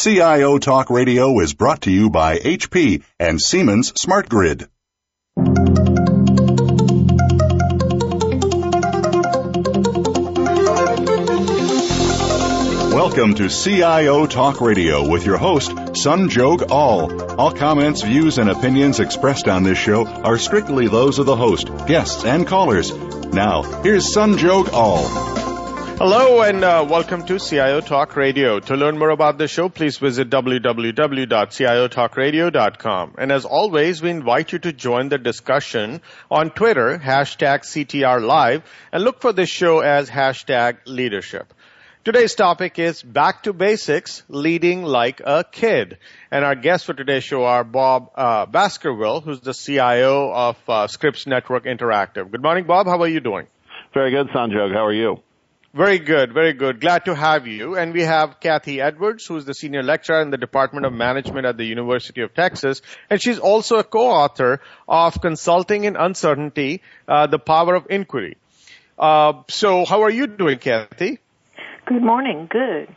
CIO Talk Radio is brought to you by HP and Siemens Smart Grid. Welcome to CIO Talk Radio with your host, Sanjog Aul. All All comments, views, and opinions expressed on this show are strictly those of the host, guests, and callers. Now, here's Sanjog Aul. Hello and uh, welcome to CIO Talk Radio. To learn more about the show, please visit www.ciotalkradio.com. And as always, we invite you to join the discussion on Twitter, hashtag CTR Live, and look for this show as hashtag leadership. Today's topic is back to basics, leading like a kid. And our guests for today's show are Bob uh, Baskerville, who's the CIO of uh, Scripps Network Interactive. Good morning, Bob. How are you doing? Very good, Sanjog. How are you? Very good, very good. Glad to have you. And we have Kathy Edwards, who's the senior lecturer in the Department of Management at the University of Texas. And she's also a co-author of Consulting in Uncertainty, uh, The Power of Inquiry. Uh, so how are you doing, Kathy? Good morning. Good.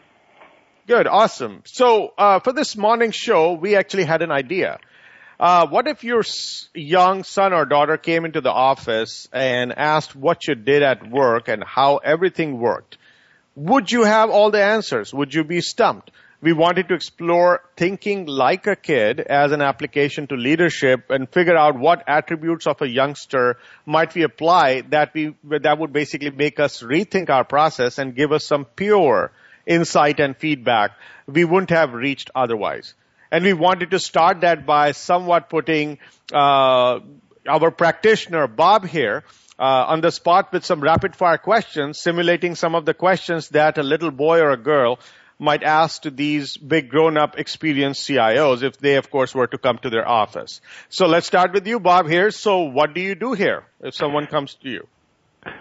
Good. Awesome. So, uh, for this morning show, we actually had an idea. Uh, what if your young son or daughter came into the office and asked what you did at work and how everything worked? Would you have all the answers? Would you be stumped? We wanted to explore thinking like a kid as an application to leadership and figure out what attributes of a youngster might we apply that we, that would basically make us rethink our process and give us some pure insight and feedback we wouldn't have reached otherwise. And we wanted to start that by somewhat putting uh, our practitioner, Bob, here uh, on the spot with some rapid fire questions, simulating some of the questions that a little boy or a girl might ask to these big grown up experienced CIOs if they, of course, were to come to their office. So let's start with you, Bob, here. So what do you do here if someone comes to you?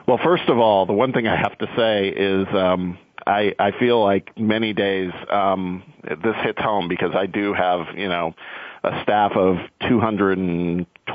Well, first of all, the one thing I have to say is um, I, I feel like many days um, this hits home because I do have, you know, a staff of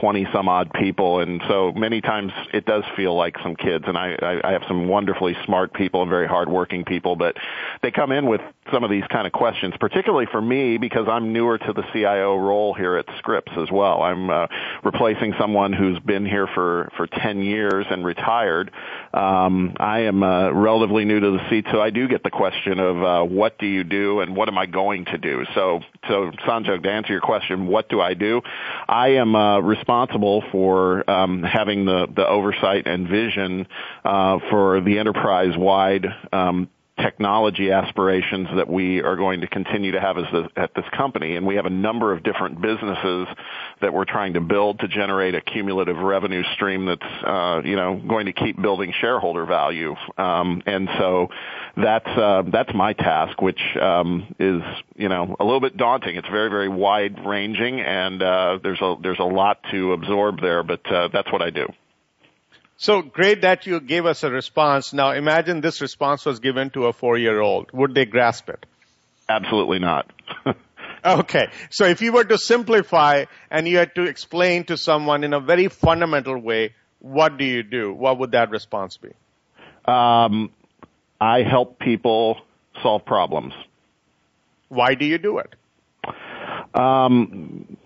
220 some odd people, and so many times it does feel like some kids. And I, I, I have some wonderfully smart people and very hardworking people, but they come in with some of these kind of questions, particularly for me because I'm newer to the CIO role here at Scripps as well. I'm uh, replacing someone who's been here for for 10 years and retired. Um, I am uh, relatively new to the seat, so I do get the question of uh, what do you do and what am I going to do. So, so Sanjog, to answer your question, what do I do? I am uh, responsible for um, having the the oversight and vision uh, for the enterprise-wide um, technology aspirations that we are going to continue to have at this company. And we have a number of different businesses that we're trying to build to generate a cumulative revenue stream that's, uh, you know, going to keep building shareholder value. Um, and so that's, uh, that's my task, which, um, is, you know, a little bit daunting. It's very, very wide ranging and, uh, there's a, there's a lot to absorb there, but, uh, that's what I do. So great that you gave us a response. Now imagine this response was given to a four year old. Would they grasp it? Absolutely not. okay. So if you were to simplify and you had to explain to someone in a very fundamental way, what do you do? What would that response be? Um, I help people solve problems. Why do you do it? Um,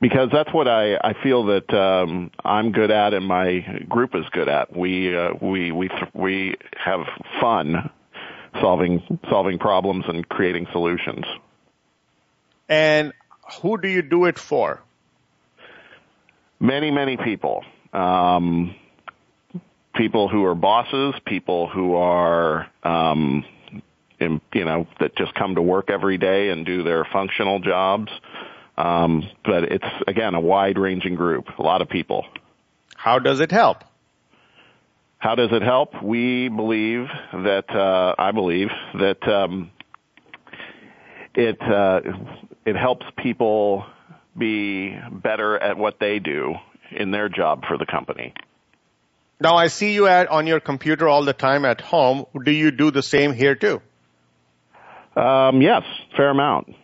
because that's what I, I feel that um, I'm good at and my group is good at. We uh, we we we have fun solving solving problems and creating solutions. And who do you do it for? Many many people. Um, people who are bosses, people who are um, in, you know that just come to work every day and do their functional jobs. Um, but it's again a wide-ranging group, a lot of people. How does it help? How does it help? We believe that uh, I believe that um, it uh, it helps people be better at what they do in their job for the company. Now I see you at on your computer all the time at home. Do you do the same here too? Um, yes, fair amount.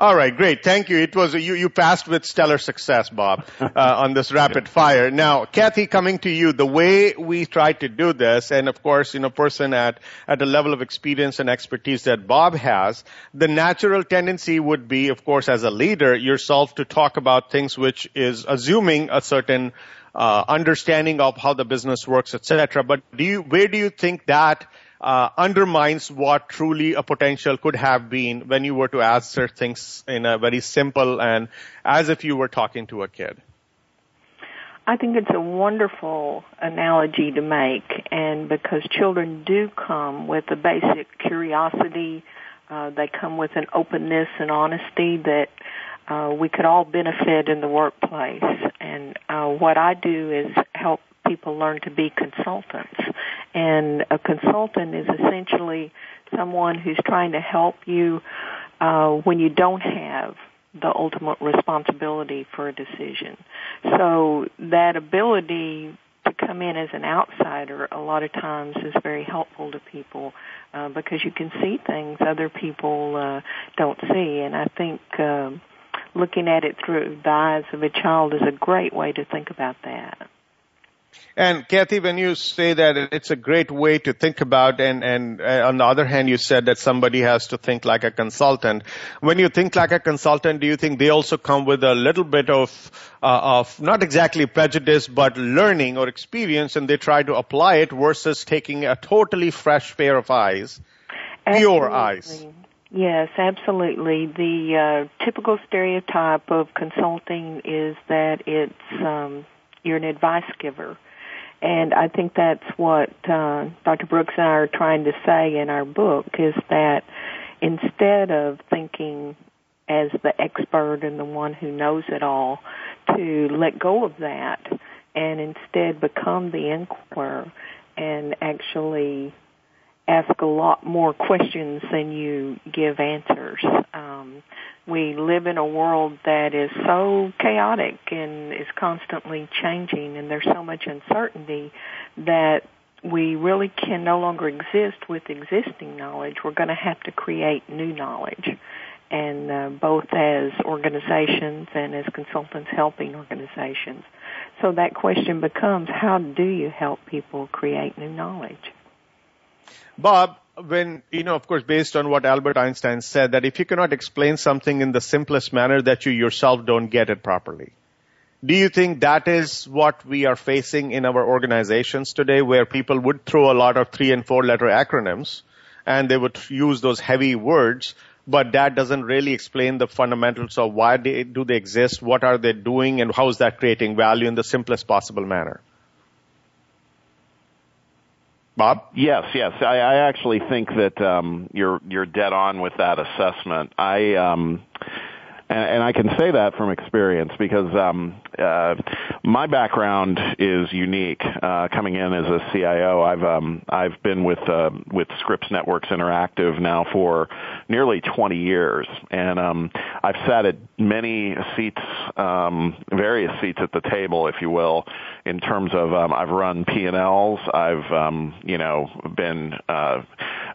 All right, great. Thank you. It was you. You passed with stellar success, Bob, uh, on this rapid fire. Now, Kathy, coming to you, the way we try to do this, and of course, you know, person at at the level of experience and expertise that Bob has, the natural tendency would be, of course, as a leader yourself, to talk about things which is assuming a certain uh, understanding of how the business works, etc. But do you, where do you think that uh, undermines what truly a potential could have been when you were to answer things in a very simple and as if you were talking to a kid. I think it's a wonderful analogy to make, and because children do come with a basic curiosity, uh, they come with an openness and honesty that uh, we could all benefit in the workplace. And uh, what I do is help people learn to be consultants. And a consultant is essentially someone who's trying to help you uh, when you don't have the ultimate responsibility for a decision. So that ability to come in as an outsider a lot of times is very helpful to people uh, because you can see things other people uh, don't see. And I think um, looking at it through the eyes of a child is a great way to think about that. And Kathy, when you say that it's a great way to think about, and, and uh, on the other hand, you said that somebody has to think like a consultant. When you think like a consultant, do you think they also come with a little bit of, uh, of not exactly prejudice, but learning or experience, and they try to apply it versus taking a totally fresh pair of eyes, absolutely. pure eyes? Yes, absolutely. The uh, typical stereotype of consulting is that it's um, you're an advice giver. And I think that's what uh, Dr. Brooks and I are trying to say in our book is that instead of thinking as the expert and the one who knows it all, to let go of that and instead become the inquirer and actually ask a lot more questions than you give answers. Um, we live in a world that is so chaotic and is constantly changing and there's so much uncertainty that we really can no longer exist with existing knowledge. We're going to have to create new knowledge. And uh, both as organizations and as consultants helping organizations. So that question becomes, how do you help people create new knowledge? Bob, when, you know, of course, based on what Albert Einstein said, that if you cannot explain something in the simplest manner, that you yourself don't get it properly. Do you think that is what we are facing in our organizations today, where people would throw a lot of three and four letter acronyms and they would use those heavy words, but that doesn't really explain the fundamentals of why they, do they exist, what are they doing, and how is that creating value in the simplest possible manner? Bob? Yes, yes. I, I actually think that um, you're you're dead on with that assessment. I um, and, and I can say that from experience because um, uh, my background is unique. Uh, coming in as a CIO, I've um, I've been with uh, with Scripps Networks Interactive now for nearly 20 years, and um, I've sat at many seats, um, various seats at the table, if you will, in terms of um, I've run P and Ls. I've um, you know been uh,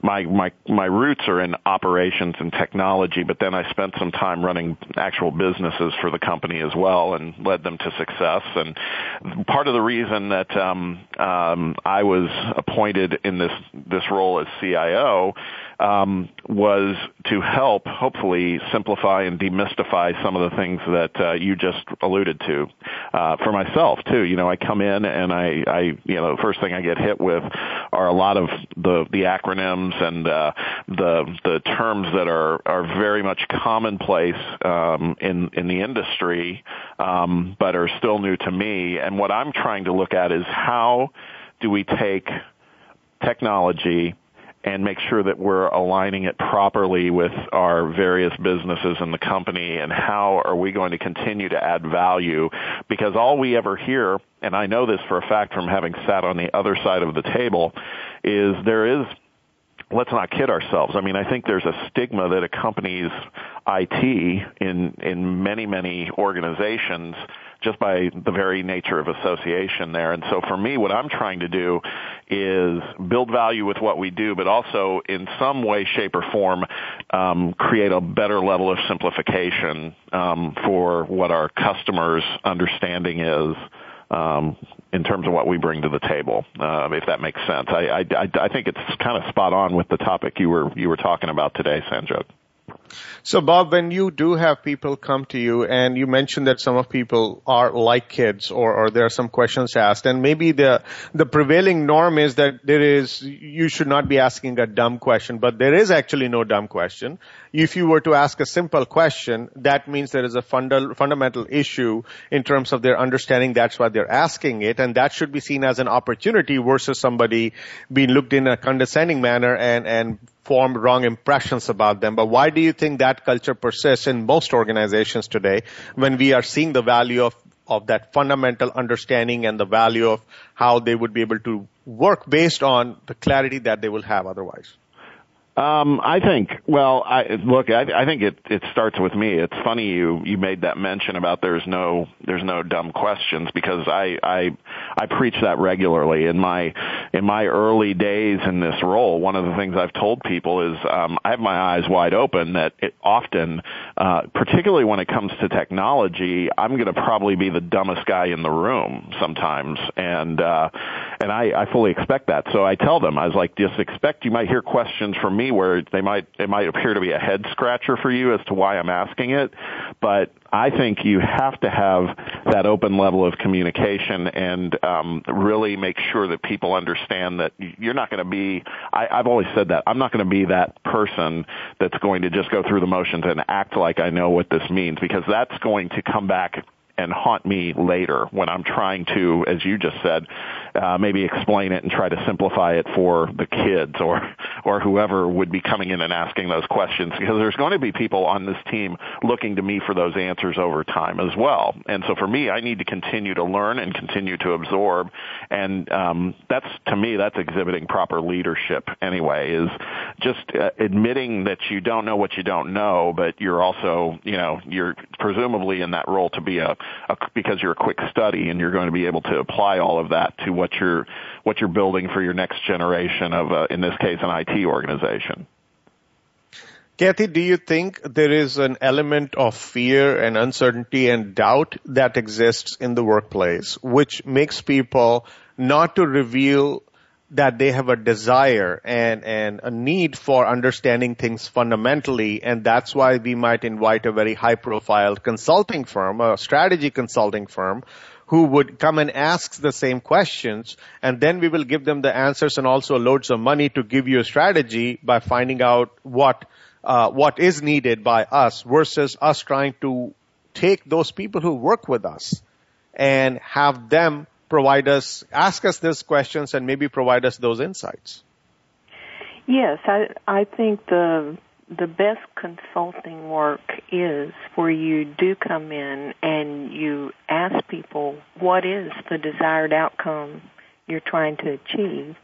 my my my roots are in operations and technology, but then I spent some time running actual businesses for the company as well and led them to success. And part of the reason that um, um, I was appointed in this this role as CIO um, was to help, hopefully, simplify and demystify some of the things that uh, you just alluded to. Uh, for myself, too, you know, I come in and I, I, you know, the first thing I get hit with are a lot of the the acronyms and uh, the the terms that are are very much commonplace um, in in the industry, um, but are still new to me. And what I'm trying to look at is how do we take technology and make sure that we're aligning it properly with our various businesses in the company and how are we going to continue to add value because all we ever hear and I know this for a fact from having sat on the other side of the table is there is let's not kid ourselves. I mean, I think there's a stigma that accompanies IT in in many many organizations just by the very nature of association there. And so for me, what I'm trying to do is build value with what we do, but also in some way, shape, or form, um, create a better level of simplification um, for what our customers' understanding is. Um, in terms of what we bring to the table, uh, if that makes sense. I, I, I think it's kind of spot on with the topic you were you were talking about today, Sanjog. So, Bob, when you do have people come to you, and you mentioned that some of people are like kids, or, or there are some questions asked, and maybe the the prevailing norm is that there is you should not be asking a dumb question, but there is actually no dumb question. If you were to ask a simple question, that means there is a funda- fundamental issue in terms of their understanding. That's why they're asking it, and that should be seen as an opportunity versus somebody being looked in a condescending manner and and formed wrong impressions about them. But why do you think that culture persists in most organizations today when we are seeing the value of, of that fundamental understanding and the value of how they would be able to work based on the clarity that they will have otherwise? Um, I think. Well, I look. I, I think it it starts with me. It's funny you you made that mention about there's no there's no dumb questions because I I I preach that regularly in my in my early days in this role. One of the things I've told people is um, I have my eyes wide open that it often, uh, particularly when it comes to technology, I'm going to probably be the dumbest guy in the room sometimes, and uh, and I I fully expect that. So I tell them I was like, just expect you might hear questions from me me where they might it might appear to be a head scratcher for you as to why I'm asking it, but I think you have to have that open level of communication and um, really make sure that people understand that you're not going to be. I, I've always said that I'm not going to be that person that's going to just go through the motions and act like I know what this means because that's going to come back and haunt me later when I'm trying to, as you just said, uh, maybe explain it and try to simplify it for the kids or or whoever would be coming in and asking those questions because there's going to be people on this team looking to me for those answers over time as well. And so for me, I need to continue to learn and continue to absorb, and um, that's to me that's exhibiting proper leadership anyway. Is just uh, admitting that you don't know what you don't know, but you're also you know you're presumably in that role to be a, a because you're a quick study and you're going to be able to apply all of that to what what you're building for your next generation of, uh, in this case, an IT organization. Kathy, do you think there is an element of fear and uncertainty and doubt that exists in the workplace, which makes people not to reveal that they have a desire and, and a need for understanding things fundamentally, and that's why we might invite a very high profile consulting firm, a strategy consulting firm, who would come and ask the same questions and then we will give them the answers and also loads of money to give you a strategy by finding out what uh, what is needed by us versus us trying to take those people who work with us and have them provide us ask us these questions and maybe provide us those insights. Yes i i think the the best consulting work is where you do come in and you ask people what is the desired outcome you're trying to achieve.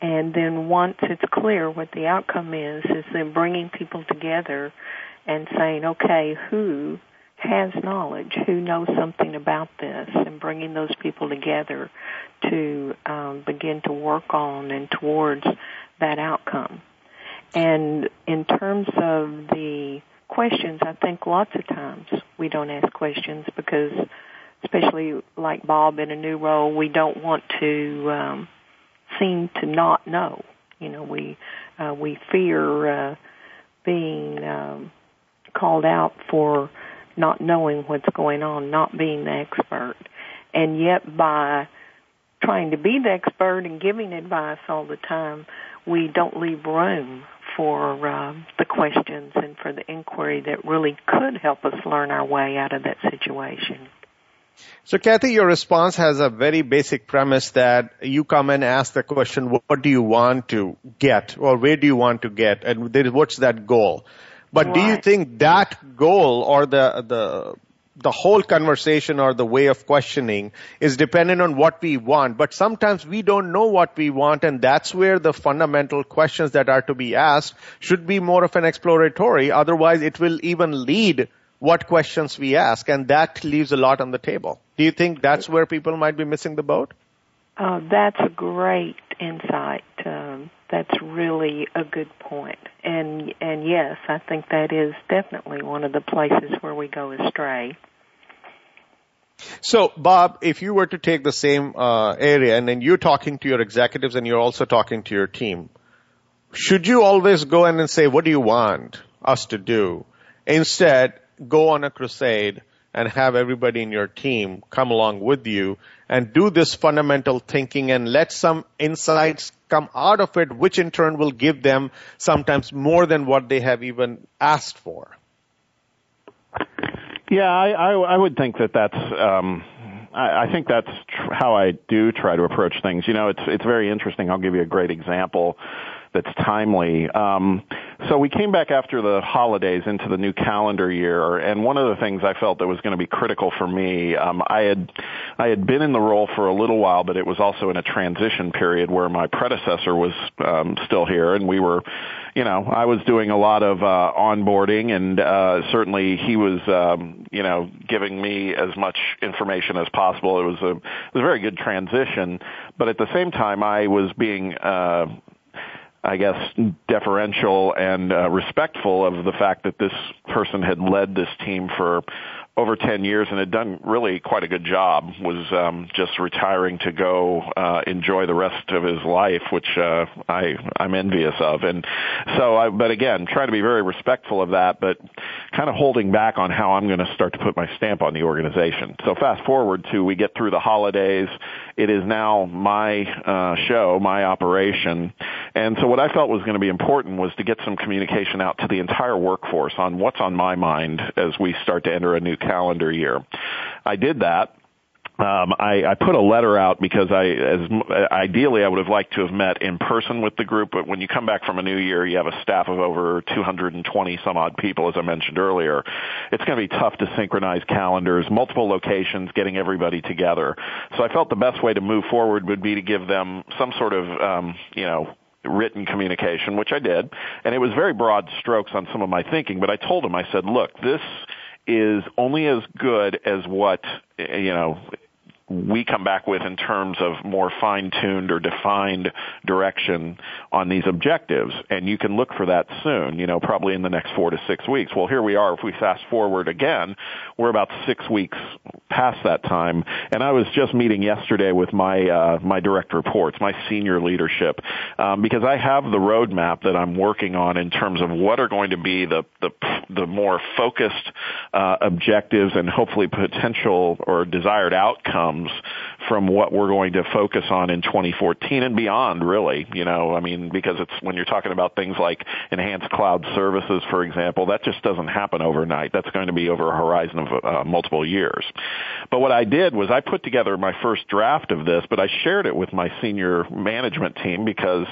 And then once it's clear what the outcome is, is then bringing people together and saying, okay, who has knowledge, who knows something about this, and bringing those people together to um, begin to work on and towards that outcome. And in terms of the questions, I think lots of times we don't ask questions because, especially like Bob in a new role, we don't want to um, seem to not know. You know, we uh, we fear uh, being um, called out for not knowing what's going on, not being the expert, and yet by trying to be the expert and giving advice all the time, we don't leave room for uh, the questions and for the inquiry that really could help us learn our way out of that situation. So, Kathy, your response has a very basic premise that you come and ask the question, what do you want to get or where do you want to get and what's that goal? But right. do you think that goal or the, the the whole conversation or the way of questioning is dependent on what we want. But sometimes we don't know what we want, and that's where the fundamental questions that are to be asked should be more of an exploratory. Otherwise, it will even lead what questions we ask, and that leaves a lot on the table. Do you think that's where people might be missing the boat? Uh, that's a great insight. Um, that's really a good point. And and yes, I think that is definitely one of the places where we go astray. So, Bob, if you were to take the same uh, area and then you're talking to your executives and you're also talking to your team, should you always go in and say, what do you want us to do? Instead, go on a crusade and have everybody in your team come along with you and do this fundamental thinking and let some insights come out of it, which in turn will give them sometimes more than what they have even asked for. Yeah, I, I, I would think that that's. Um, I, think that's tr- how I do try to approach things. You know, it's it's very interesting. I'll give you a great example that's timely. Um, so we came back after the holidays into the new calendar year, and one of the things I felt that was going to be critical for me, um, I had I had been in the role for a little while, but it was also in a transition period where my predecessor was um, still here, and we were, you know, I was doing a lot of uh, onboarding, and uh, certainly he was, um, you know, giving me as much information as possible. It was a it was a very good transition, but at the same time, I was being uh, I guess, deferential and uh, respectful of the fact that this person had led this team for over 10 years and had done really quite a good job was um just retiring to go uh enjoy the rest of his life which uh I I'm envious of. And so I but again trying to be very respectful of that but kind of holding back on how I'm going to start to put my stamp on the organization so fast forward to we get through the holidays it is now my uh show my operation and so what I felt was going to be important was to get some communication out to the entire workforce on what's on my mind as we start to enter a new calendar year. I did that. Um, I, I put a letter out because I, as ideally, I would have liked to have met in person with the group. But when you come back from a new year, you have a staff of over 220 some odd people, as I mentioned earlier. It's going to be tough to synchronize calendars, multiple locations, getting everybody together. So I felt the best way to move forward would be to give them some sort of, um, you know, written communication, which I did, and it was very broad strokes on some of my thinking. But I told him, I said, look, this is only as good as what you know we come back with in terms of more fine-tuned or defined direction on these objectives. And you can look for that soon, you know, probably in the next four to six weeks. Well, here we are. If we fast forward again, we're about six weeks past that time. And I was just meeting yesterday with my, uh, my direct reports, my senior leadership, um, because I have the roadmap that I'm working on in terms of what are going to be the, the, the more focused, uh, objectives and hopefully potential or desired outcomes from what we're going to focus on in 2014 and beyond, really. You know, I mean, because it's when you're talking about things like enhanced cloud services, for example, that just doesn't happen overnight. That's going to be over a horizon of uh, multiple years. But what I did was I put together my first draft of this, but I shared it with my senior management team because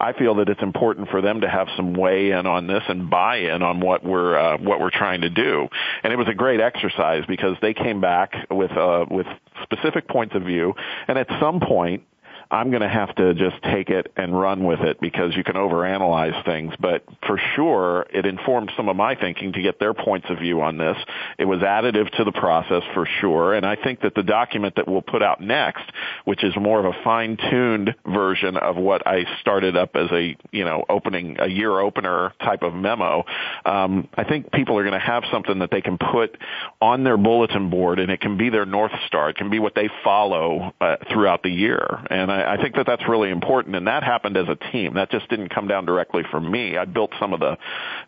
I feel that it's important for them to have some weigh in on this and buy in on what we're uh, what we're trying to do. And it was a great exercise because they came back with uh, with specific points of view, and at some point I'm going to have to just take it and run with it because you can overanalyze things. But for sure, it informed some of my thinking to get their points of view on this. It was additive to the process for sure. And I think that the document that we'll put out next, which is more of a fine-tuned version of what I started up as a, you know, opening, a year opener type of memo, um, I think people are going to have something that they can put on their bulletin board and it can be their North Star. It can be what they follow uh, throughout the year. And I I, I think that that's really important, and that happened as a team. That just didn't come down directly from me. I built some of the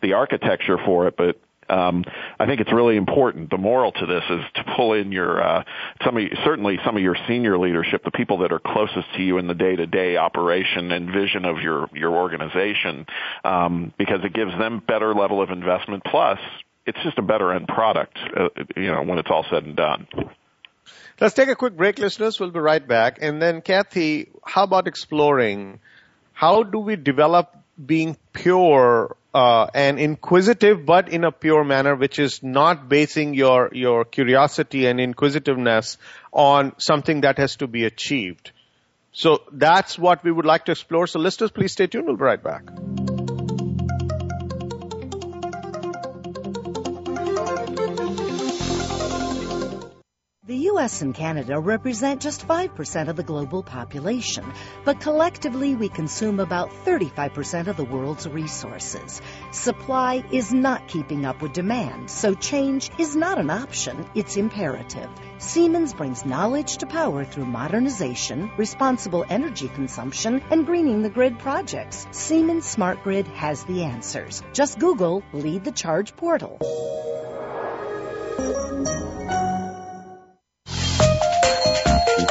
the architecture for it, but um, I think it's really important. The moral to this is to pull in your uh, some of, certainly some of your senior leadership, the people that are closest to you in the day-to-day operation and vision of your your organization, um, because it gives them better level of investment. Plus, it's just a better end product, uh, you know, when it's all said and done. Let's take a quick break, listeners. We'll be right back. And then, Kathy, how about exploring how do we develop being pure uh, and inquisitive, but in a pure manner, which is not basing your your curiosity and inquisitiveness on something that has to be achieved. So that's what we would like to explore. So, listeners, please stay tuned. We'll be right back. U.S. and Canada represent just 5% of the global population, but collectively we consume about 35% of the world's resources. Supply is not keeping up with demand, so change is not an option, it's imperative. Siemens brings knowledge to power through modernization, responsible energy consumption, and greening the grid projects. Siemens Smart Grid has the answers. Just Google Lead the Charge portal.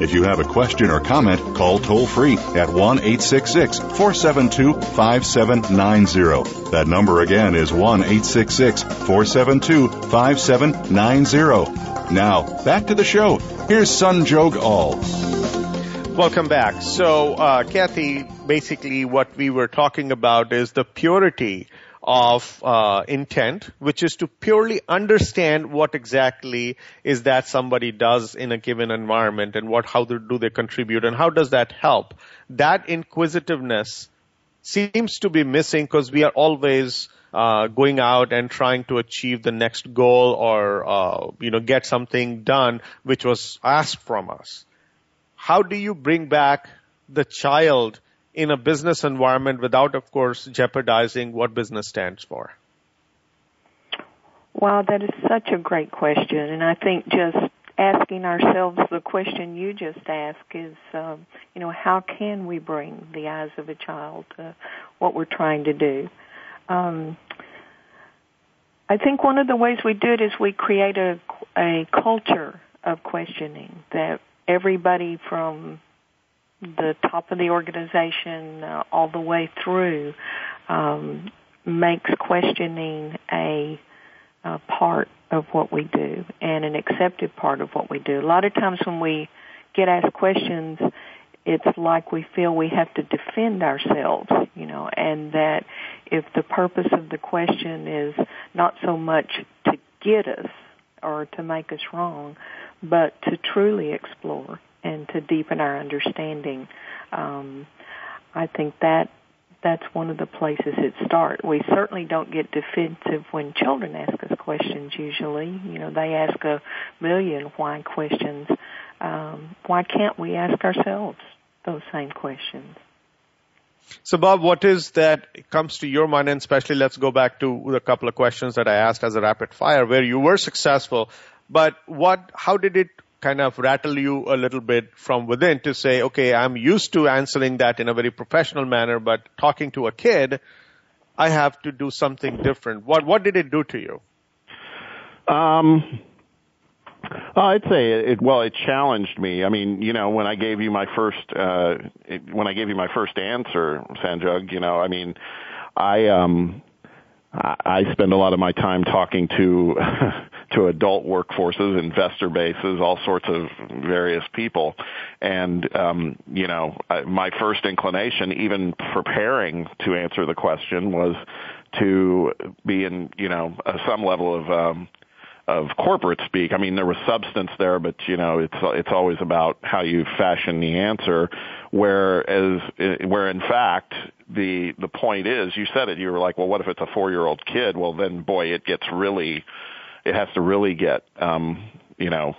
If you have a question or comment, call toll free at 1 866 472 5790. That number again is 1 866 472 5790. Now, back to the show. Here's Sanjog Aul. Welcome back. So, uh, Kathy, basically what we were talking about is the purity of uh, intent, which is to purely understand what exactly is that somebody does in a given environment and what how do they contribute and how does that help. That inquisitiveness seems to be missing because we are always uh, going out and trying to achieve the next goal or uh, you know get something done which was asked from us. How do you bring back the child in a business environment without, of course, jeopardizing what business stands for? Wow, that is such a great question, and I think just asking ourselves the question you just asked is, um, you know, how can we bring the eyes of a child to what we're trying to do? Um, I think one of the ways we do it is we create a, a culture of questioning that everybody from the top of the organization uh, all the way through um, makes questioning a, a part of what we do and an accepted part of what we do. A lot of times when we get asked questions, it's like we feel we have to defend ourselves, you know, and that if the purpose of the question is not so much to get us or to make us wrong, but to truly explore and to deepen our understanding. Um, I think that that's one of the places it starts. We certainly don't get defensive when children ask us questions usually. You know, they ask a million why questions. Um, why can't we ask ourselves those same questions? So, Bob, what is that comes to your mind, and especially let's go back to a couple of questions that I asked as a rapid fire, where you were successful, but what, how did it kind of rattle you a little bit from within to say, okay, I'm used to answering that in a very professional manner, but talking to a kid, I have to do something different. What what did it do to you? Um, I'd say it, well, it challenged me. I mean, you know, when I gave you my first, uh, it, when I gave you my first answer, Sanjog, you know, I mean, I, um, I, I spend a lot of my time talking to to adult workforces, investor bases, all sorts of various people, and um, you know, my first inclination, even preparing to answer the question, was to be in you know some level of um, of corporate speak. I mean, there was substance there, but you know, it's it's always about how you fashion the answer. Whereas, where in fact, the the point is, you said it. You were like, well, what if it's a four year old kid? Well, then, boy, it gets really, it has to really get, um, you know,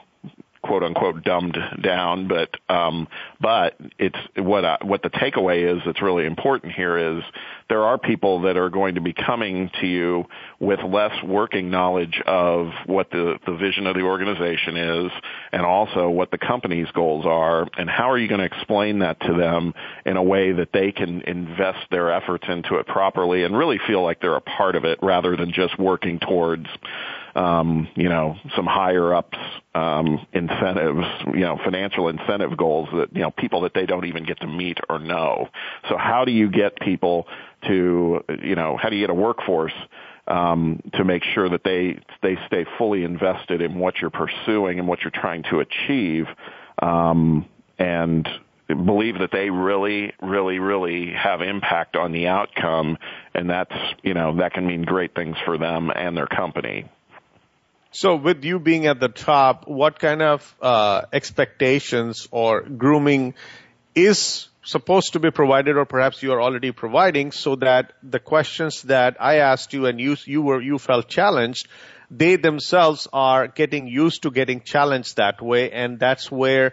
quote unquote dumbed down, but um, but it's what I, what the takeaway is that's really important here is there are people that are going to be coming to you with less working knowledge of what the the vision of the organization is, and also what the company's goals are, and how are you going to explain that to them in a way that they can invest their efforts into it properly and really feel like they're a part of it rather than just working towards um, you know, some higher ups um, incentives, you know, financial incentive goals that you know people that they don't even get to meet or know. So how do you get people to, you know, how do you get a workforce um, to make sure that they they stay fully invested in what you're pursuing and what you're trying to achieve, um, and believe that they really, really, really have impact on the outcome, and that's you know that can mean great things for them and their company. So, with you being at the top, what kind of uh, expectations or grooming is supposed to be provided, or perhaps you are already providing, so that the questions that I asked you and you you were you felt challenged, they themselves are getting used to getting challenged that way, and that's where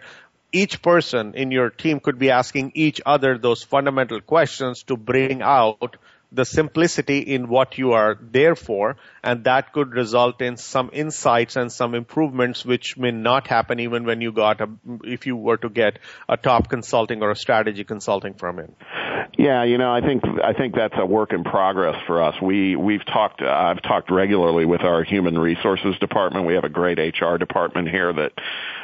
each person in your team could be asking each other those fundamental questions to bring out the simplicity in what you are there for, and that could result in some insights and some improvements which may not happen even when you got a, if you were to get a top consulting or a strategy consulting firm in. Yeah, you know, I think I think that's a work in progress for us. We we've talked I've talked regularly with our human resources department. We have a great HR department here that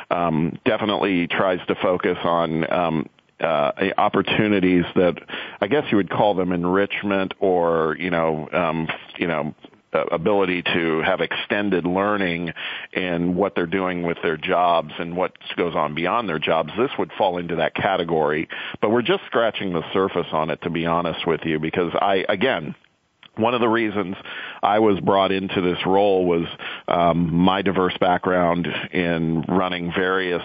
um, definitely tries to focus on um, opportunities that I guess you would call them enrichment or you know um, you know ability to have extended learning in what they're doing with their jobs and what goes on beyond their jobs. This would fall into that category, but we're just scratching the surface on it to be honest with you because I again one of the reasons I was brought into this role was um, my diverse background in running various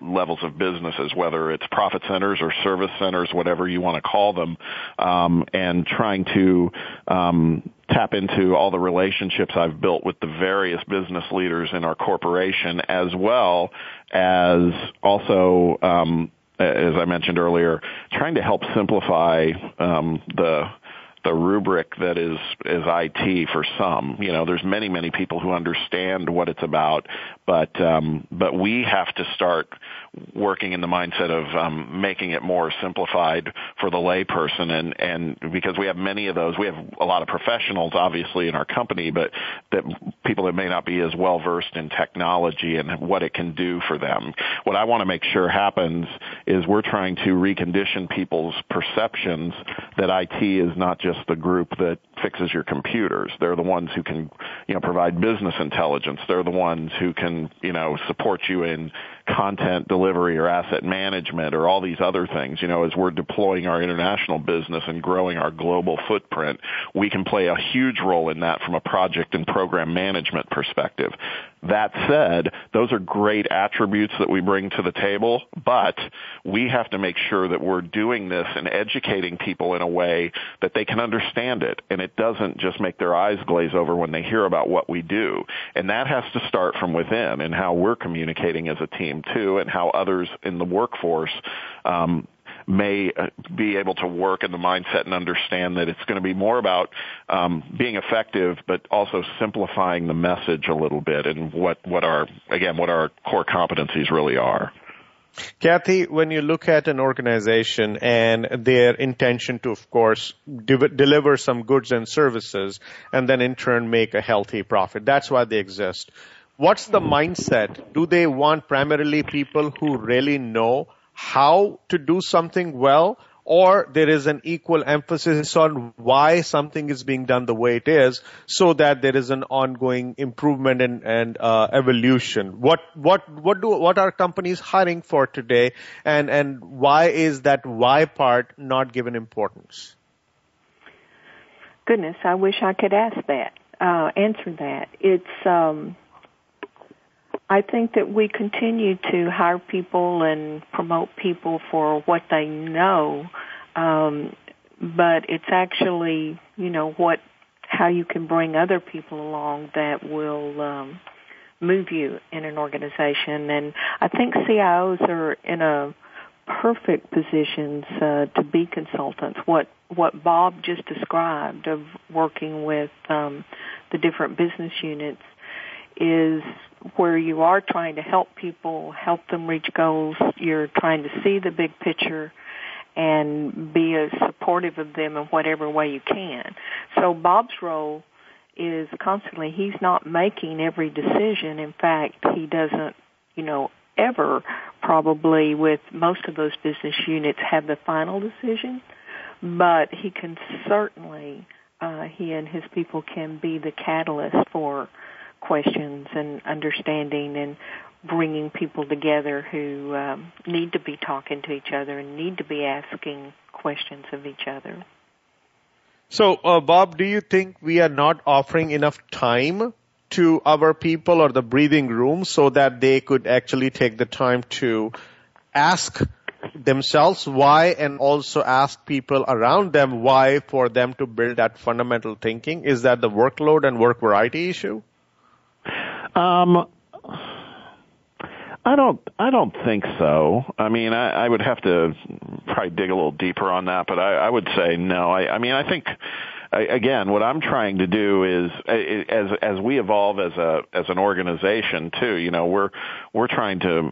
levels of businesses, whether it's profit centers or service centers, whatever you want to call them, um, and trying to um, tap into all the relationships I've built with the various business leaders in our corporation, as well as also um, as I mentioned earlier, trying to help simplify um, the the rubric that is is IT for some. You know, there's many many people who understand what it's about, but um, but we have to start working in the mindset of um, making it more simplified for the layperson, and and because we have many of those, we have a lot of professionals obviously in our company, but that people that may not be as well versed in technology and what it can do for them. What I want to make sure happens is we're trying to recondition people's perceptions that IT is not just the group that fixes your computers. They're the ones who can, you know, provide business intelligence. They're the ones who can, you know, support you in content delivery or asset management or all these other things. You know, as we're deploying our international business and growing our global footprint, we can play a huge role in that from a project and program management perspective. That said, those are great attributes that we bring to the table, but we have to make sure that we're doing this and educating people in a way that they can understand it and it doesn't just make their eyes glaze over when they hear about what we do. And that has to start from within and how we're communicating as a team too and how others in the workforce um, may uh, be able to work in the mindset and understand that it's going to be more about um, being effective, but also simplifying the message a little bit and what what our again what our core competencies really are. Kathy, when you look at an organization and their intention to, of course, de- deliver some goods and services and then in turn make a healthy profit, that's why they exist. What's the mindset? Do they want primarily people who really know how to do something well or there is an equal emphasis on why something is being done the way it is so that there is an ongoing improvement and, and uh, evolution. What what what do what are companies hiring for today and and why is that why part not given importance? Goodness i wish i could ask that uh, answer that. It's um I think that we continue to hire people and promote people for what they know, um, but it's actually, you know, what how you can bring other people along that will um, move you in an organization. And I think CIOs are in a perfect positions uh, to be consultants. What what Bob just described of working with um, the different business units is where you are trying to help people, help them reach goals. You're trying to see the big picture and be as supportive of them in whatever way you can. So Bob's role is constantly, he's not making every decision. In fact, he doesn't, you know, ever probably with most of those business units have the final decision, but he can certainly, uh, he and his people can be the catalyst for questions and understanding and bringing people together who um, need to be talking to each other and need to be asking questions of each other. So, uh, Bob, do you think we are not offering enough time to our people or the breathing room so that they could actually take the time to ask themselves why and also ask people around them why for them to build that fundamental thinking? Is that the workload and work variety issue? Um, I don't. I don't think so. I mean, I, I would have to probably dig a little deeper on that, but I, I would say no. I, I mean, I think again, what I'm trying to do is as as we evolve as a as an organization too. You know, we're we're trying to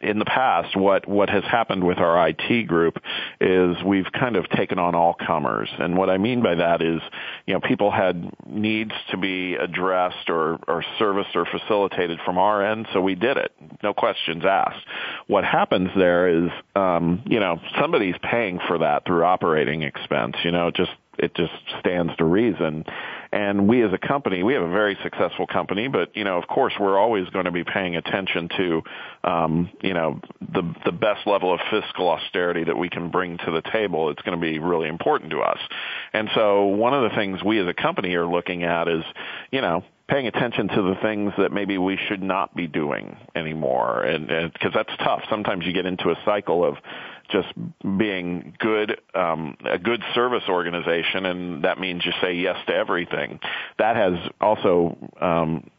in the past what what has happened with our IT group is we've kind of taken on all comers, and what I mean by that is you know people had needs to be addressed or or serviced or facilitated from our end, so we did it, no questions asked. What happens there is um, you know somebody's paying for that through operating expense. You know, just it just stands to reason. And we as a company, we have a very successful company, but you know, of course, we're always going to be paying attention to, um, you know, the the best level of fiscal austerity that we can bring to the table. It's going to be really important to us. And so, one of the things we as a company are looking at is, you know, paying attention to the things that maybe we should not be doing anymore. And because that's tough. Sometimes you get into a cycle of just being good, um, a good service organization, and that means you say yes to everything. That has also um,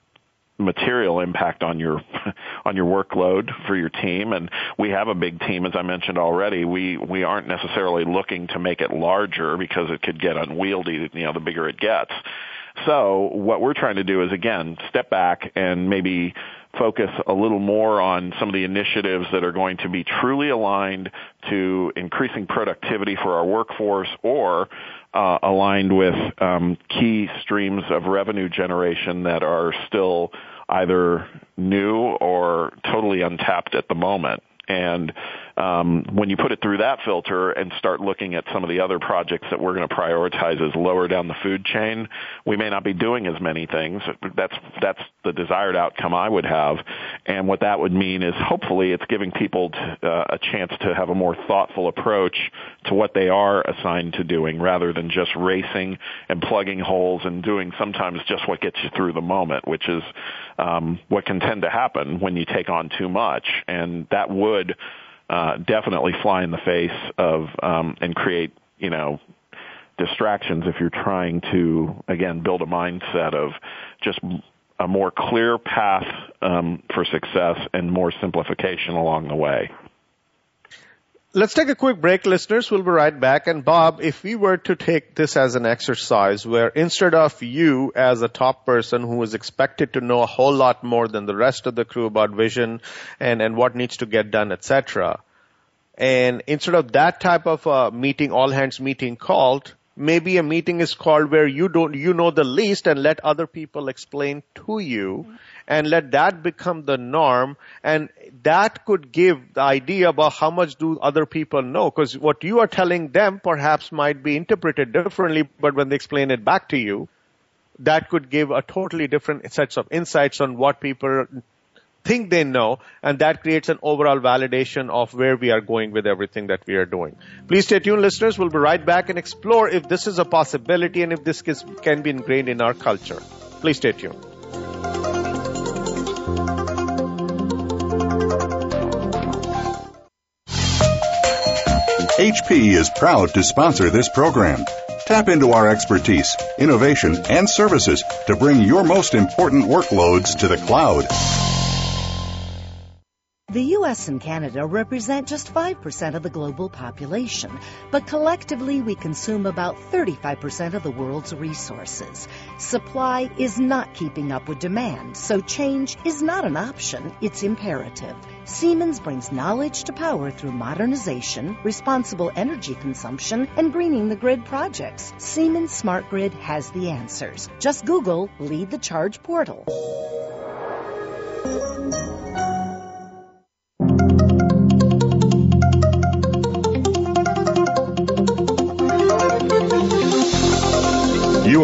material impact on your on your workload for your team. And we have a big team as I mentioned already. We we aren't necessarily looking to make it larger because it could get unwieldy you know the bigger it gets so what we're trying to do is again step back and maybe focus a little more on some of the initiatives that are going to be truly aligned to increasing productivity for our workforce or uh, aligned with um, key streams of revenue generation that are still either new or totally untapped at the moment. And um, when you put it through that filter and start looking at some of the other projects that we're going to prioritize as lower down the food chain, we may not be doing as many things. That's that's the desired outcome I would have, and what that would mean is hopefully it's giving people uh, a chance to have a more thoughtful approach to what they are assigned to doing, rather than just racing and plugging holes and doing sometimes just what gets you through the moment, which is um, what can tend to happen when you take on too much, and that would uh, definitely fly in the face of um, and create you know distractions if you're trying to again build a mindset of just a more clear path um, for success and more simplification along the way. Let's take a quick break, listeners. We'll be right back. And Bob, if we were to take this as an exercise where instead of you as a top person who is expected to know a whole lot more than the rest of the crew about vision and, and what needs to get done, etc., and instead of that type of a meeting, all hands meeting called, maybe a meeting is called where you don't, you know the least and let other people explain to you and let that become the norm. And that could give the idea about how much do other people know. Because what you are telling them perhaps might be interpreted differently but when they explain it back to you that could give a totally different sets of insights on what people think they know and that creates an overall validation of where we are going with everything that we are doing. Please stay tuned listeners. We'll be right back and explore if this is a possibility and if this can be ingrained in our culture. Please stay tuned. HP is proud to sponsor this program. Tap into our expertise, innovation, and services to bring your most important workloads to the cloud. The US and Canada represent just 5% of the global population, but collectively we consume about 35% of the world's resources. Supply is not keeping up with demand, so change is not an option, it's imperative. Siemens brings knowledge to power through modernization, responsible energy consumption, and greening the grid projects. Siemens Smart Grid has the answers. Just Google Lead the Charge portal.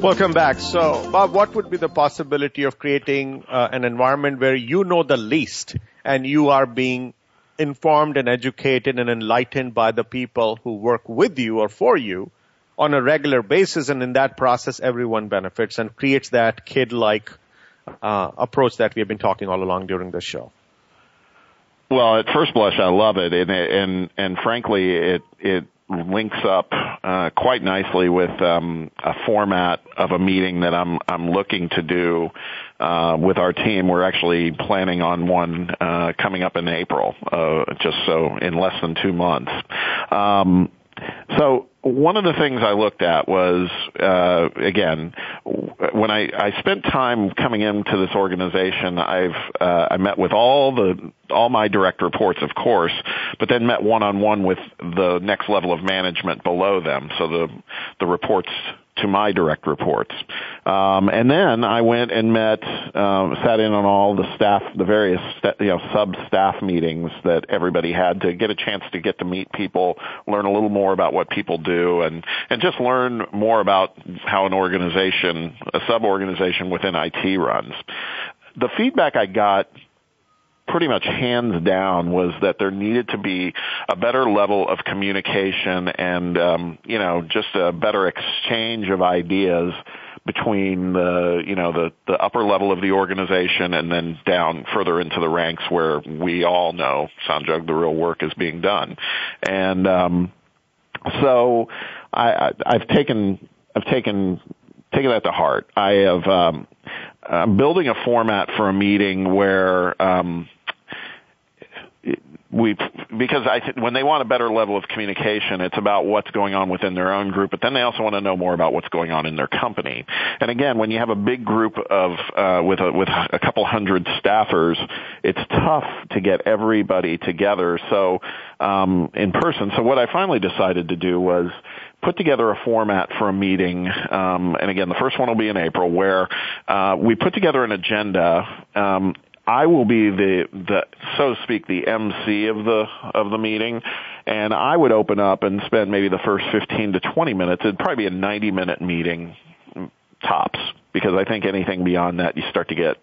Welcome back. So, Bob, what would be the possibility of creating uh, an environment where you know the least and you are being informed and educated and enlightened by the people who work with you or for you on a regular basis, and in that process, everyone benefits and creates that kid-like uh, approach that we have been talking all along during the show. Well, at first blush, I love it, and and and frankly, it it links up uh, quite nicely with um, a format of a meeting that I'm I'm looking to do uh, with our team. We're actually planning on one uh, coming up in April, uh, just so in less than two months. Um, so one of the things I looked at was, uh, again, when I, I spent time coming into this organization, I've uh, I met with all the all my direct reports, of course, but then met one on one with the next level of management below them. So the the reports to my direct reports. Um, and then I went and met, um, sat in on all the staff, the various you know sub staff meetings that everybody had to get a chance to get to meet people, learn a little more about what people do, and and just learn more about how an organization, a sub organization within IT runs. The feedback I got pretty much hands down was that there needed to be a better level of communication and um, you know just a better exchange of ideas between the you know the the upper level of the organization and then down further into the ranks where we all know Sanjog the real work is being done. And um so I, I I've taken I've taken taken that to heart. I have um I'm building a format for a meeting where um we because I when they want a better level of communication, it's about what's going on within their own group, but then they also want to know more about what's going on in their company. And again, when you have a big group of uh, with a with a couple hundred staffers, it's tough to get everybody together. So um, in person. So what I finally decided to do was put together a format for a meeting, um, and again, the first one will be in April, where uh, we put together an agenda. Um, I will be the the so to speak the MC of the of the meeting, and I would open up and spend maybe the first 15 to 20 minutes. It'd probably be a 90 minute meeting tops because I think anything beyond that you start to get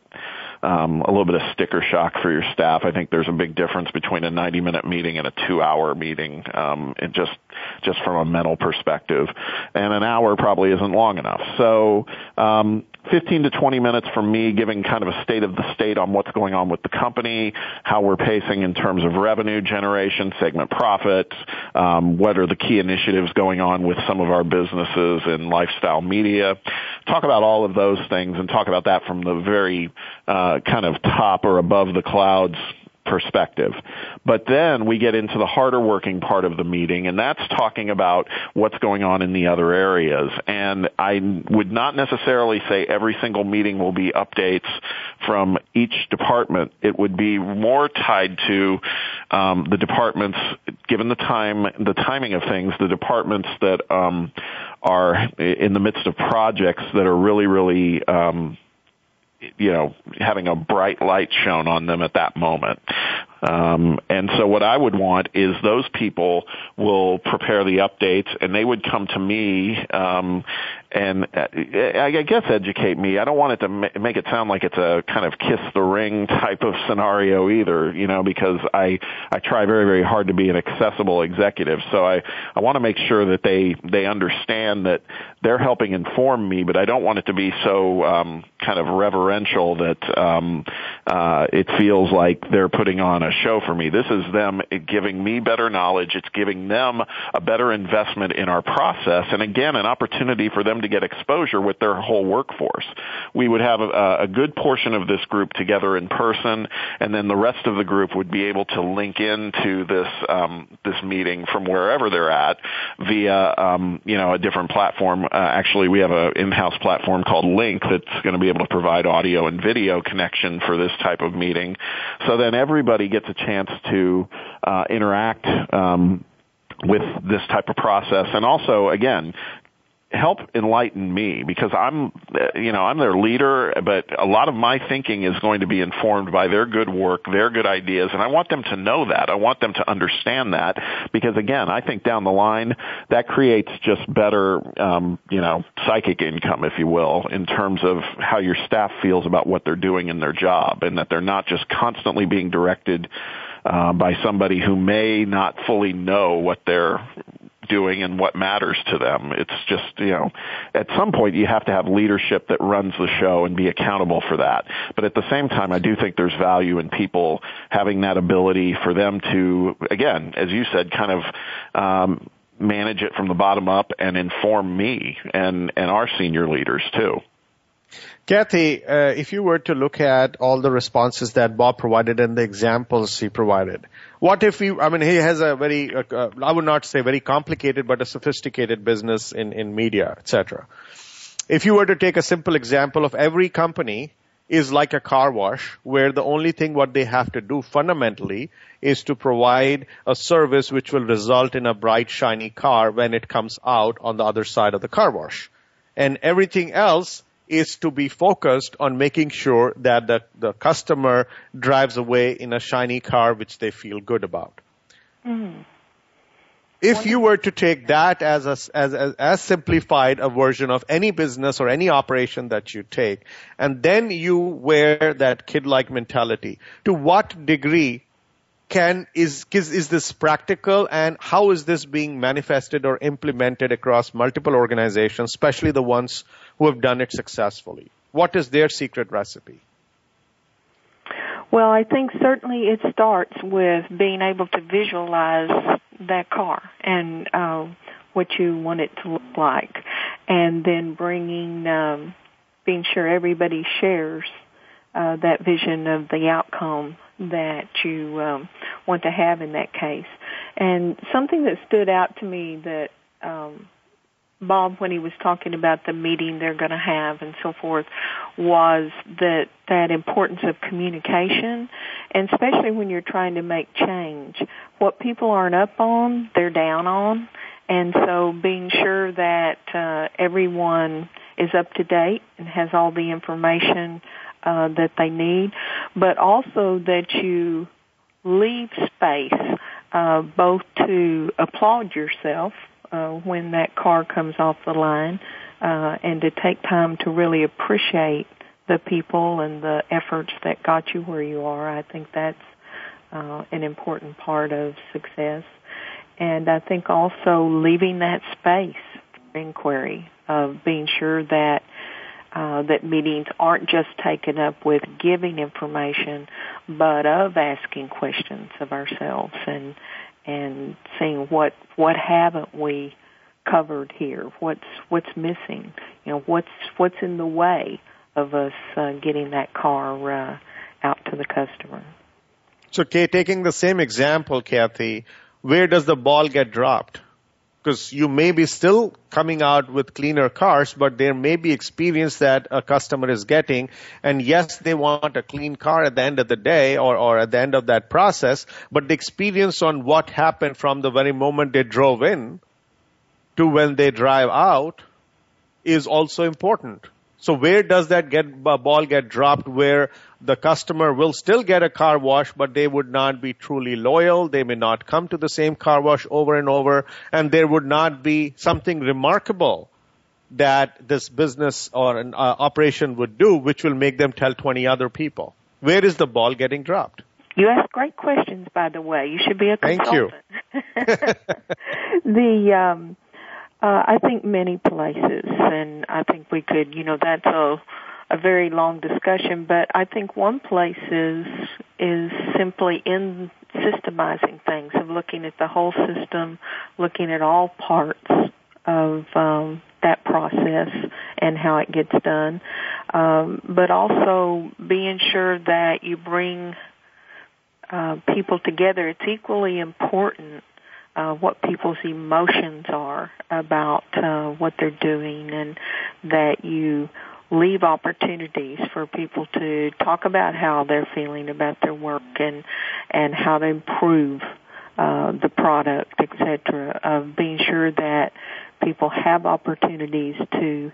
um, a little bit of sticker shock for your staff. I think there's a big difference between a 90 minute meeting and a two hour meeting, um, it just just from a mental perspective. And an hour probably isn't long enough. So um, 15 to 20 minutes from me giving kind of a state of the state on what's going on with the company, how we're pacing in terms of revenue generation, segment profit, um, what are the key initiatives going on with some of our businesses in lifestyle media. Talk about all of those things and talk about that from the very uh, kind of top or above the clouds perspective. But then we get into the harder working part of the meeting, and that's talking about what's going on in the other areas. And I would not necessarily say every single meeting will be updates from each department. It would be more tied to um, the departments, given the time, the timing of things, the departments that um, are in the midst of projects that are really, really um, you know, having a bright light shown on them at that moment. Um, and so what I would want is those people will prepare the updates and they would come to me, um, and uh, I guess educate me. I don't want it to make it sound like it's a kind of kiss the ring type of scenario either, you know, because I, I try very, very hard to be an accessible executive. So I, I want to make sure that they, they understand that they're helping inform me, but I don't want it to be so, um, kind of reverential that, um, uh, it feels like they're putting on a show for me. This is them giving me better knowledge. It's giving them a better investment in our process. And again, an opportunity for them to get exposure with their whole workforce. We would have a, a good portion of this group together in person, and then the rest of the group would be able to link into this um, this meeting from wherever they're at via um, you know a different platform. Uh, actually, we have an in-house platform called Link that's going to be able to provide audio and video connection for this type of meeting. So then everybody gets a chance to uh, interact um, with this type of process. And also again help enlighten me because I'm, you know, I'm their leader, but a lot of my thinking is going to be informed by their good work, their good ideas, and I want them to know that. I want them to understand that because again, I think down the line that creates just better, um, you know, psychic income, if you will, in terms of how your staff feels about what they're doing in their job and that they're not just constantly being directed uh, by somebody who may not fully know what they're doing and what matters to them. It's just, you know, at some point you have to have leadership that runs the show and be accountable for that. But at the same time, I do think there's value in people having that ability for them to, again, as you said, kind of, um, manage it from the bottom up and inform me and, and our senior leaders too. Kathy, uh, if you were to look at all the responses that Bob provided and the examples he provided, what if we, I mean, he has a very, uh, uh, I would not say very complicated, but a sophisticated business in, in media, etc. If you were to take a simple example of every company is like a car wash where the only thing what they have to do fundamentally is to provide a service which will result in a bright shiny car when it comes out on the other side of the car wash. And everything else is to be focused on making sure that the, the customer drives away in a shiny car which they feel good about. Mm-hmm. If you were to take that as, a, as, as, as simplified a version of any business or any operation that you take, and then you wear that kid-like mentality, to what degree can is, is is this practical and how is this being manifested or implemented across multiple organizations especially the ones who have done it successfully? What is their secret recipe? Well, I think certainly it starts with being able to visualize that car and uh, what you want it to look like, and then bringing, um, being sure everybody shares uh, that vision of the outcome that you um, want to have in that case. And something that stood out to me that um, Bob, when he was talking about the meeting they're going to have and so forth, was that that importance of communication, and especially when you're trying to make change. What people aren't up on, they're down on, and so being sure that uh, everyone is up to date and has all the information uh, that they need, but also that you leave space uh, both to applaud yourself uh, when that car comes off the line, uh, and to take time to really appreciate the people and the efforts that got you where you are. I think that's uh, an important part of success. And I think also leaving that space for inquiry of being sure that uh, that meetings aren't just taken up with giving information, but of asking questions of ourselves and and seeing what what haven't we covered here? What's what's missing? You know, what's what's in the way of us uh, getting that car uh, out to the customer? So, taking the same example, Kathy, where does the ball get dropped? Because you may be still coming out with cleaner cars, but there may be experience that a customer is getting. And yes, they want a clean car at the end of the day or, or at the end of that process, but the experience on what happened from the very moment they drove in to when they drive out is also important. So where does that get, uh, ball get dropped where the customer will still get a car wash, but they would not be truly loyal. They may not come to the same car wash over and over, and there would not be something remarkable that this business or an uh, operation would do, which will make them tell 20 other people. Where is the ball getting dropped? You ask great questions, by the way. You should be a consultant. Thank you. the um, uh, I think many places, and I think we could, you know, that's a a very long discussion, but I think one place is is simply in systemizing things, of looking at the whole system, looking at all parts of um, that process and how it gets done, um, but also being sure that you bring uh, people together. It's equally important uh, what people's emotions are about uh, what they're doing, and that you leave opportunities for people to talk about how they're feeling about their work and and how to improve uh, the product, etc. Of being sure that people have opportunities to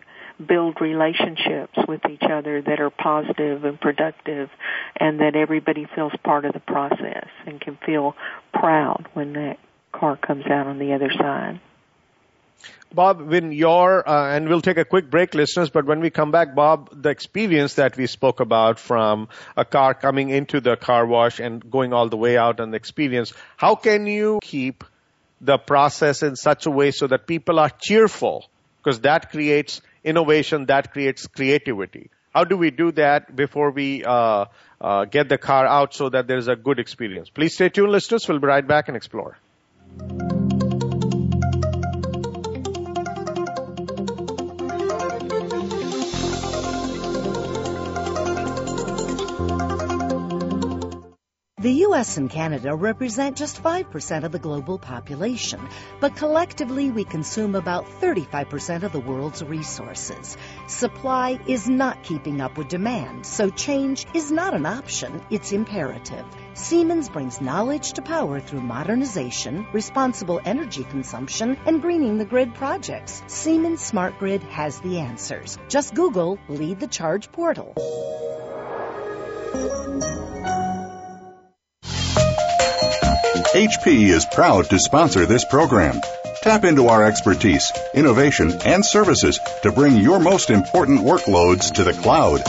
build relationships with each other that are positive and productive and that everybody feels part of the process and can feel proud when that car comes out on the other side. Bob, when your uh, and we'll take a quick break, listeners. But when we come back, Bob, the experience that we spoke about from a car coming into the car wash and going all the way out, and the experience, how can you keep the process in such a way so that people are cheerful? Because that creates innovation, that creates creativity. How do we do that before we uh, uh, get the car out so that there's a good experience? Please stay tuned, listeners. We'll be right back and explore. The US and Canada represent just 5% of the global population, but collectively we consume about 35% of the world's resources. Supply is not keeping up with demand, so change is not an option, it's imperative. Siemens brings knowledge to power through modernization, responsible energy consumption, and greening the grid projects. Siemens Smart Grid has the answers. Just Google Lead the Charge portal. HP is proud to sponsor this program. Tap into our expertise, innovation, and services to bring your most important workloads to the cloud.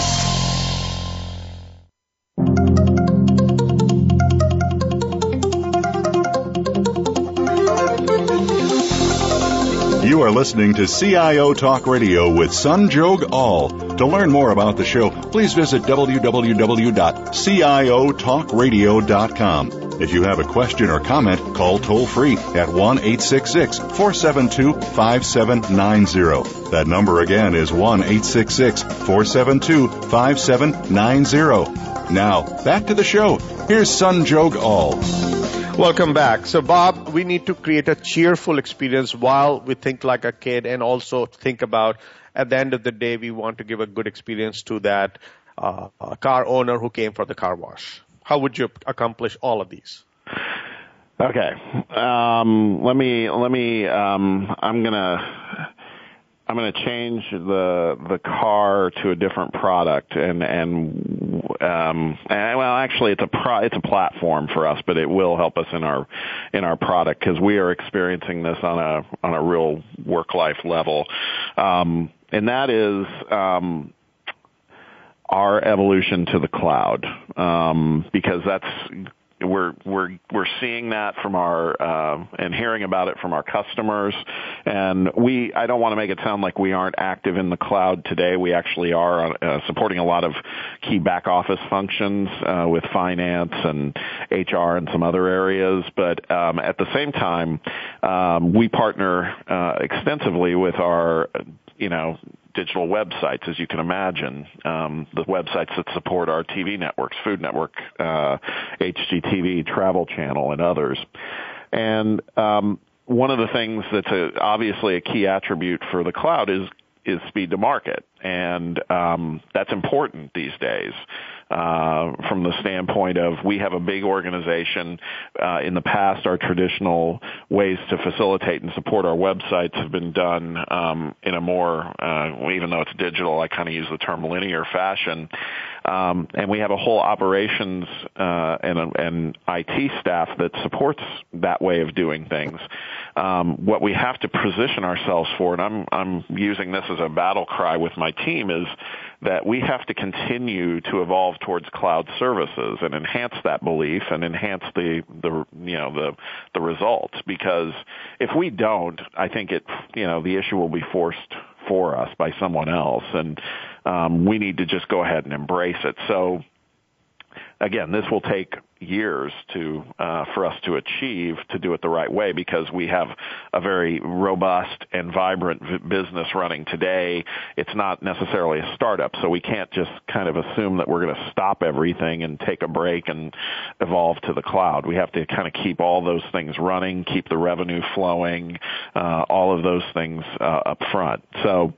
You are listening to CIO Talk Radio with Sanjog Aul. To learn more about the show, please visit www.ciotalkradio.com. If you have a question or comment, call toll free at 1 866 472 5790. That number again is 1 866 472 5790. Now, back to the show. Here's Sanjog Aul. Welcome back. So, Bob, we need to create a cheerful experience while we think like a kid and also think about at the end of the day, we want to give a good experience to that uh, car owner who came for the car wash. How would you accomplish all of these? Okay. Um, let me let me. Um, I'm gonna I'm gonna change the the car to a different product and and um, and, well actually it's a pro, it's a platform for us but it will help us in our in our product because we are experiencing this on a on a real work life level. Um, and that is um, our evolution to the cloud um, because that's we're we're we're seeing that from our uh, and hearing about it from our customers. And we I don't want to make it sound like we aren't active in the cloud today. We actually are uh, supporting a lot of key back office functions uh, with finance and HR and some other areas. But um, at the same time um, we partner uh, extensively with our you know digital websites, as you can imagine, um, the websites that support our TV networks, Food Network, uh, HGTV, Travel Channel, and others. And um, one of the things that's a, obviously a key attribute for the cloud is is speed to market, and um, that's important these days uh, from the standpoint of we have a big organization. Uh, in the past, our traditional ways to facilitate and support our websites have been done um, in a more, uh, even though it's digital, I kind of use the term linear fashion. Um, and we have a whole operations uh, and, and IT staff that supports that way of doing things. Um, what we have to position ourselves for, and I'm I'm using this as a battle cry with my team, is that we have to continue to evolve towards cloud services and enhance that belief and enhance the the you know the the results because if we don't I think it you know the issue will be forced for us by someone else and um, we need to just go ahead and embrace it. So again, this will take years to uh, for us to achieve to do it the right way because we have a very robust and vibrant v- business running today. It's not necessarily a startup, so we can't just kind of assume that we're going to stop everything and take a break and evolve to the cloud. We have to kind of keep all those things running, keep the revenue flowing, uh, all of those things uh, up front. So,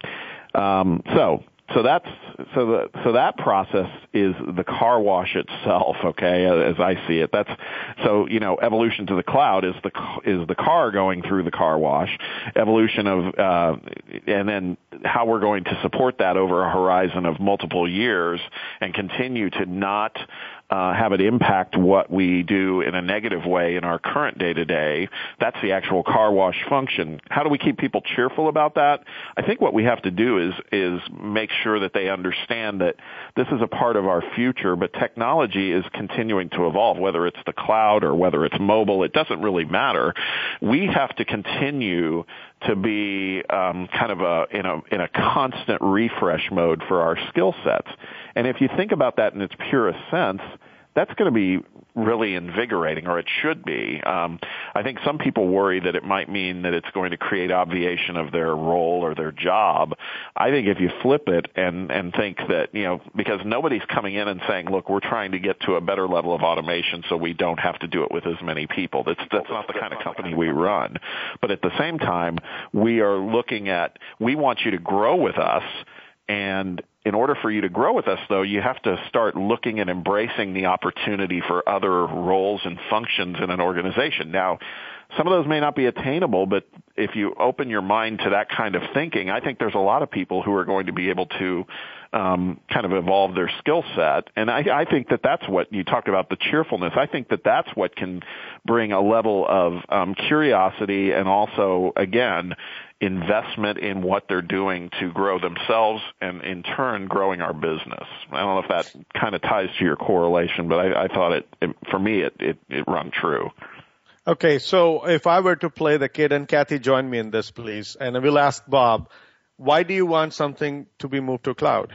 um, so so that's so the so that process is the car wash itself okay as i see it. That's so you know evolution to the cloud is the is the car going through the car wash. Evolution of uh and then how we're going to support that over a horizon of multiple years and continue to not uh, have it impact what we do in a negative way in our current day to day. That's the actual car wash function. How do we keep people cheerful about that? I think what we have to do is is make sure that they understand that this is a part of our future, but technology is continuing to evolve. Whether it's the cloud or whether it's mobile, it doesn't really matter. We have to continue to be um, kind of a in a in a constant refresh mode for our skill sets. And if you think about that in its purest sense, that's going to be really invigorating, or it should be. Um, I think some people worry that it might mean that it's going to create obviation of their role or their job. I think if you flip it and and think that you know because nobody's coming in and saying, look, we're trying to get to a better level of automation so we don't have to do it with as many people. That's that's not the kind of company we run. But at the same time, we are looking at we want you to grow with us and in order for you to grow with us though, you have to start looking and embracing the opportunity for other roles and functions in an organization. Now, some of those may not be attainable, but if you open your mind to that kind of thinking, I think there's a lot of people who are going to be able to um, kind of evolve their skill set. And I, I think that that's what you talked about the cheerfulness. I think that that's what can bring a level of um, curiosity and also, again, investment in what they're doing to grow themselves and in turn growing our business. I don't know if that kind of ties to your correlation, but I, I thought it, it, for me, it, it, it rung true. Okay, so if I were to play the kid and Kathy join me in this, please, and we'll ask Bob, why do you want something to be moved to cloud?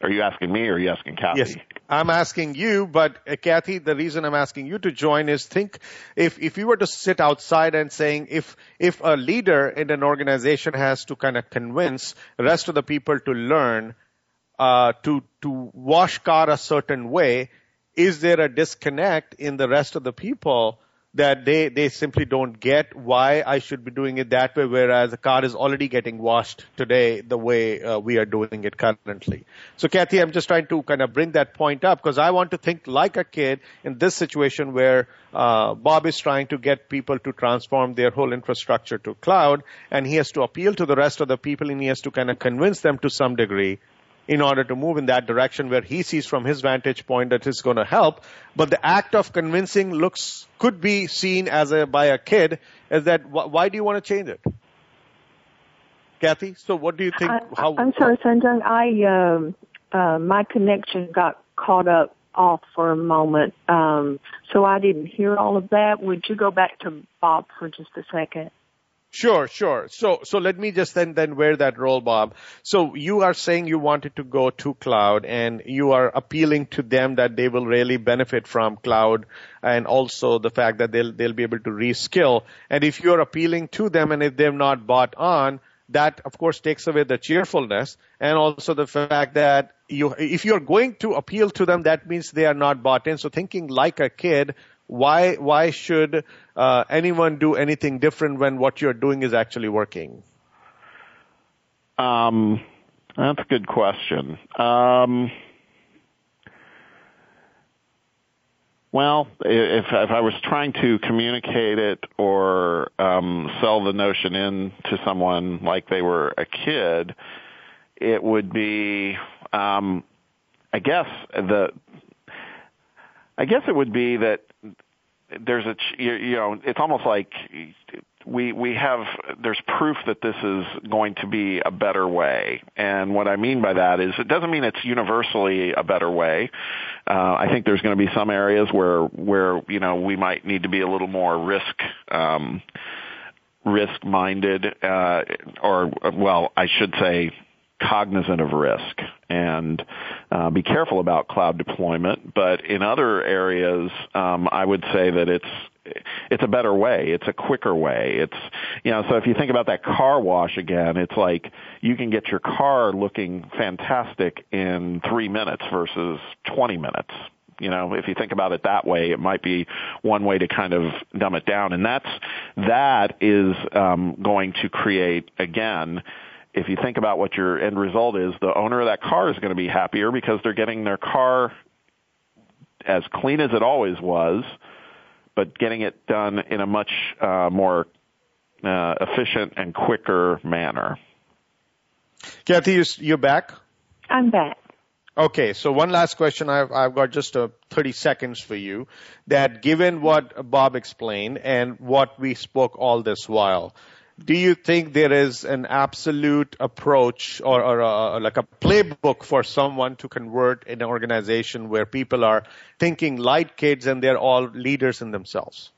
Are you asking me or are you asking Kathy? Yes, I'm asking you, but uh, Kathy, the reason I'm asking you to join is think if, if you were to sit outside and saying if, if a leader in an organization has to kind of convince the rest of the people to learn, uh, to, to wash car a certain way, is there a disconnect in the rest of the people that they, they simply don't get why I should be doing it that way, whereas the car is already getting washed today the way uh, we are doing it currently. So Kathy, I'm just trying to kind of bring that point up because I want to think like a kid in this situation where uh, Bob is trying to get people to transform their whole infrastructure to cloud and he has to appeal to the rest of the people and he has to kind of convince them to some degree in order to move in that direction where he sees from his vantage point that it's going to help. But the act of convincing looks could be seen as a by a kid as that why do you want to change it? Kathy, so what do you think? I, how, I'm sorry, Sanjay. I um, uh, my connection got caught up off for a moment, um, so I didn't hear all of that. Would you go back to Bob for just a second? Sure, sure. So, so let me just then, then wear that role, Bob. So you are saying you wanted to go to cloud and you are appealing to them that they will really benefit from cloud and also the fact that they'll, they'll be able to reskill. And if you're appealing to them and if they've not bought on, that of course takes away the cheerfulness and also the fact that you, if you're going to appeal to them, that means they are not bought in. So thinking like a kid why why should uh, anyone do anything different when what you're doing is actually working? Um, that's a good question. Um, well, if if I was trying to communicate it or um, sell the notion in to someone like they were a kid, it would be, um, I guess the I guess it would be that there's a you know it's almost like we we have there's proof that this is going to be a better way. And what i mean by that is it doesn't mean it's universally a better way. Uh, i think there's going to be some areas where where you know we might need to be a little more risk um risk minded, uh, or well, I should say cognizant of risk and uh, be careful about cloud deployment. But in other areas, um, I would say that it's it's a better way. It's a quicker way. It's you know, so if you think about that car wash again, it's like you can get your car looking fantastic in three minutes versus twenty minutes. You know, if you think about it that way, it might be one way to kind of dumb it down. And that's that is um, going to create again if you think about what your end result is, the owner of that car is going to be happier because they're getting their car as clean as it always was, but getting it done in a much uh, more uh, efficient and quicker manner. Kathy, you're back? I'm back. Okay, so one last question. I've, I've got just a 30 seconds for you. That given what Bob explained and what we spoke all this while, do you think there is an absolute approach or, or a, like a playbook for someone to convert an organization where people are thinking like kids and they're all leaders in themselves?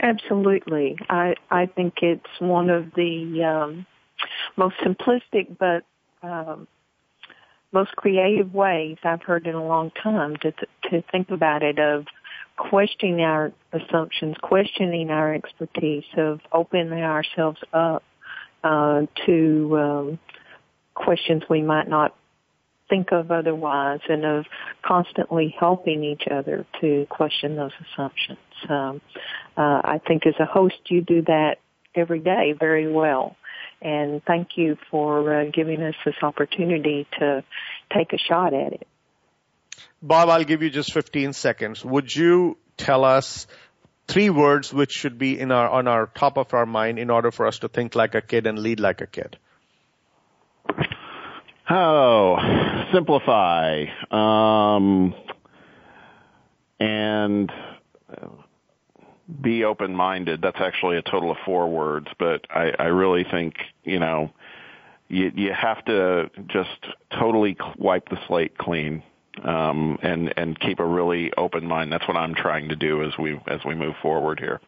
Absolutely. I, I think it's one of the um, most simplistic but um, most creative ways I've heard in a long time to, to think about it of questioning our assumptions, questioning our expertise, of opening ourselves up uh, to um, questions we might not think of otherwise, and of constantly helping each other to question those assumptions. Um, uh, I think as a host, you do that every day very well. And thank you for uh, giving us this opportunity to take a shot at it. Bob, I'll give you just 15 seconds. Would you tell us three words which should be in our, on our top of our mind in order for us to think like a kid and lead like a kid? Oh, simplify. Um, and be open-minded. That's actually a total of four words, but I, I really think, you know, you, you have to just totally wipe the slate clean um, and and keep a really open mind. That's what I'm trying to do as we as we move forward here.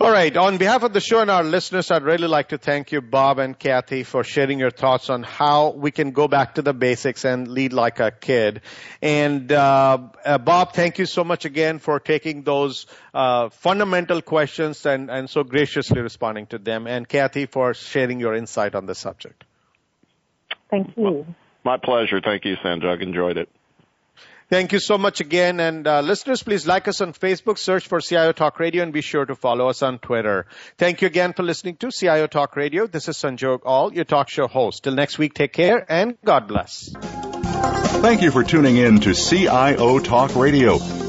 All right. On behalf of the show and our listeners, I'd really like to thank you, Bob and Kathy, for sharing your thoughts on how we can go back to the basics and lead like a kid. And uh, uh, Bob, thank you so much again for taking those uh, fundamental questions and, and so graciously responding to them. And Kathy, for sharing your insight on the subject. Thank you. My pleasure. Thank you, Sanjog. Enjoyed it. Thank you so much again. And uh, listeners, please like us on Facebook, search for CIO Talk Radio, and be sure to follow us on Twitter. Thank you again for listening to CIO Talk Radio. This is Sanjog Aul, your talk show host. Till next week, take care and God bless. Thank you for tuning in to CIO Talk Radio.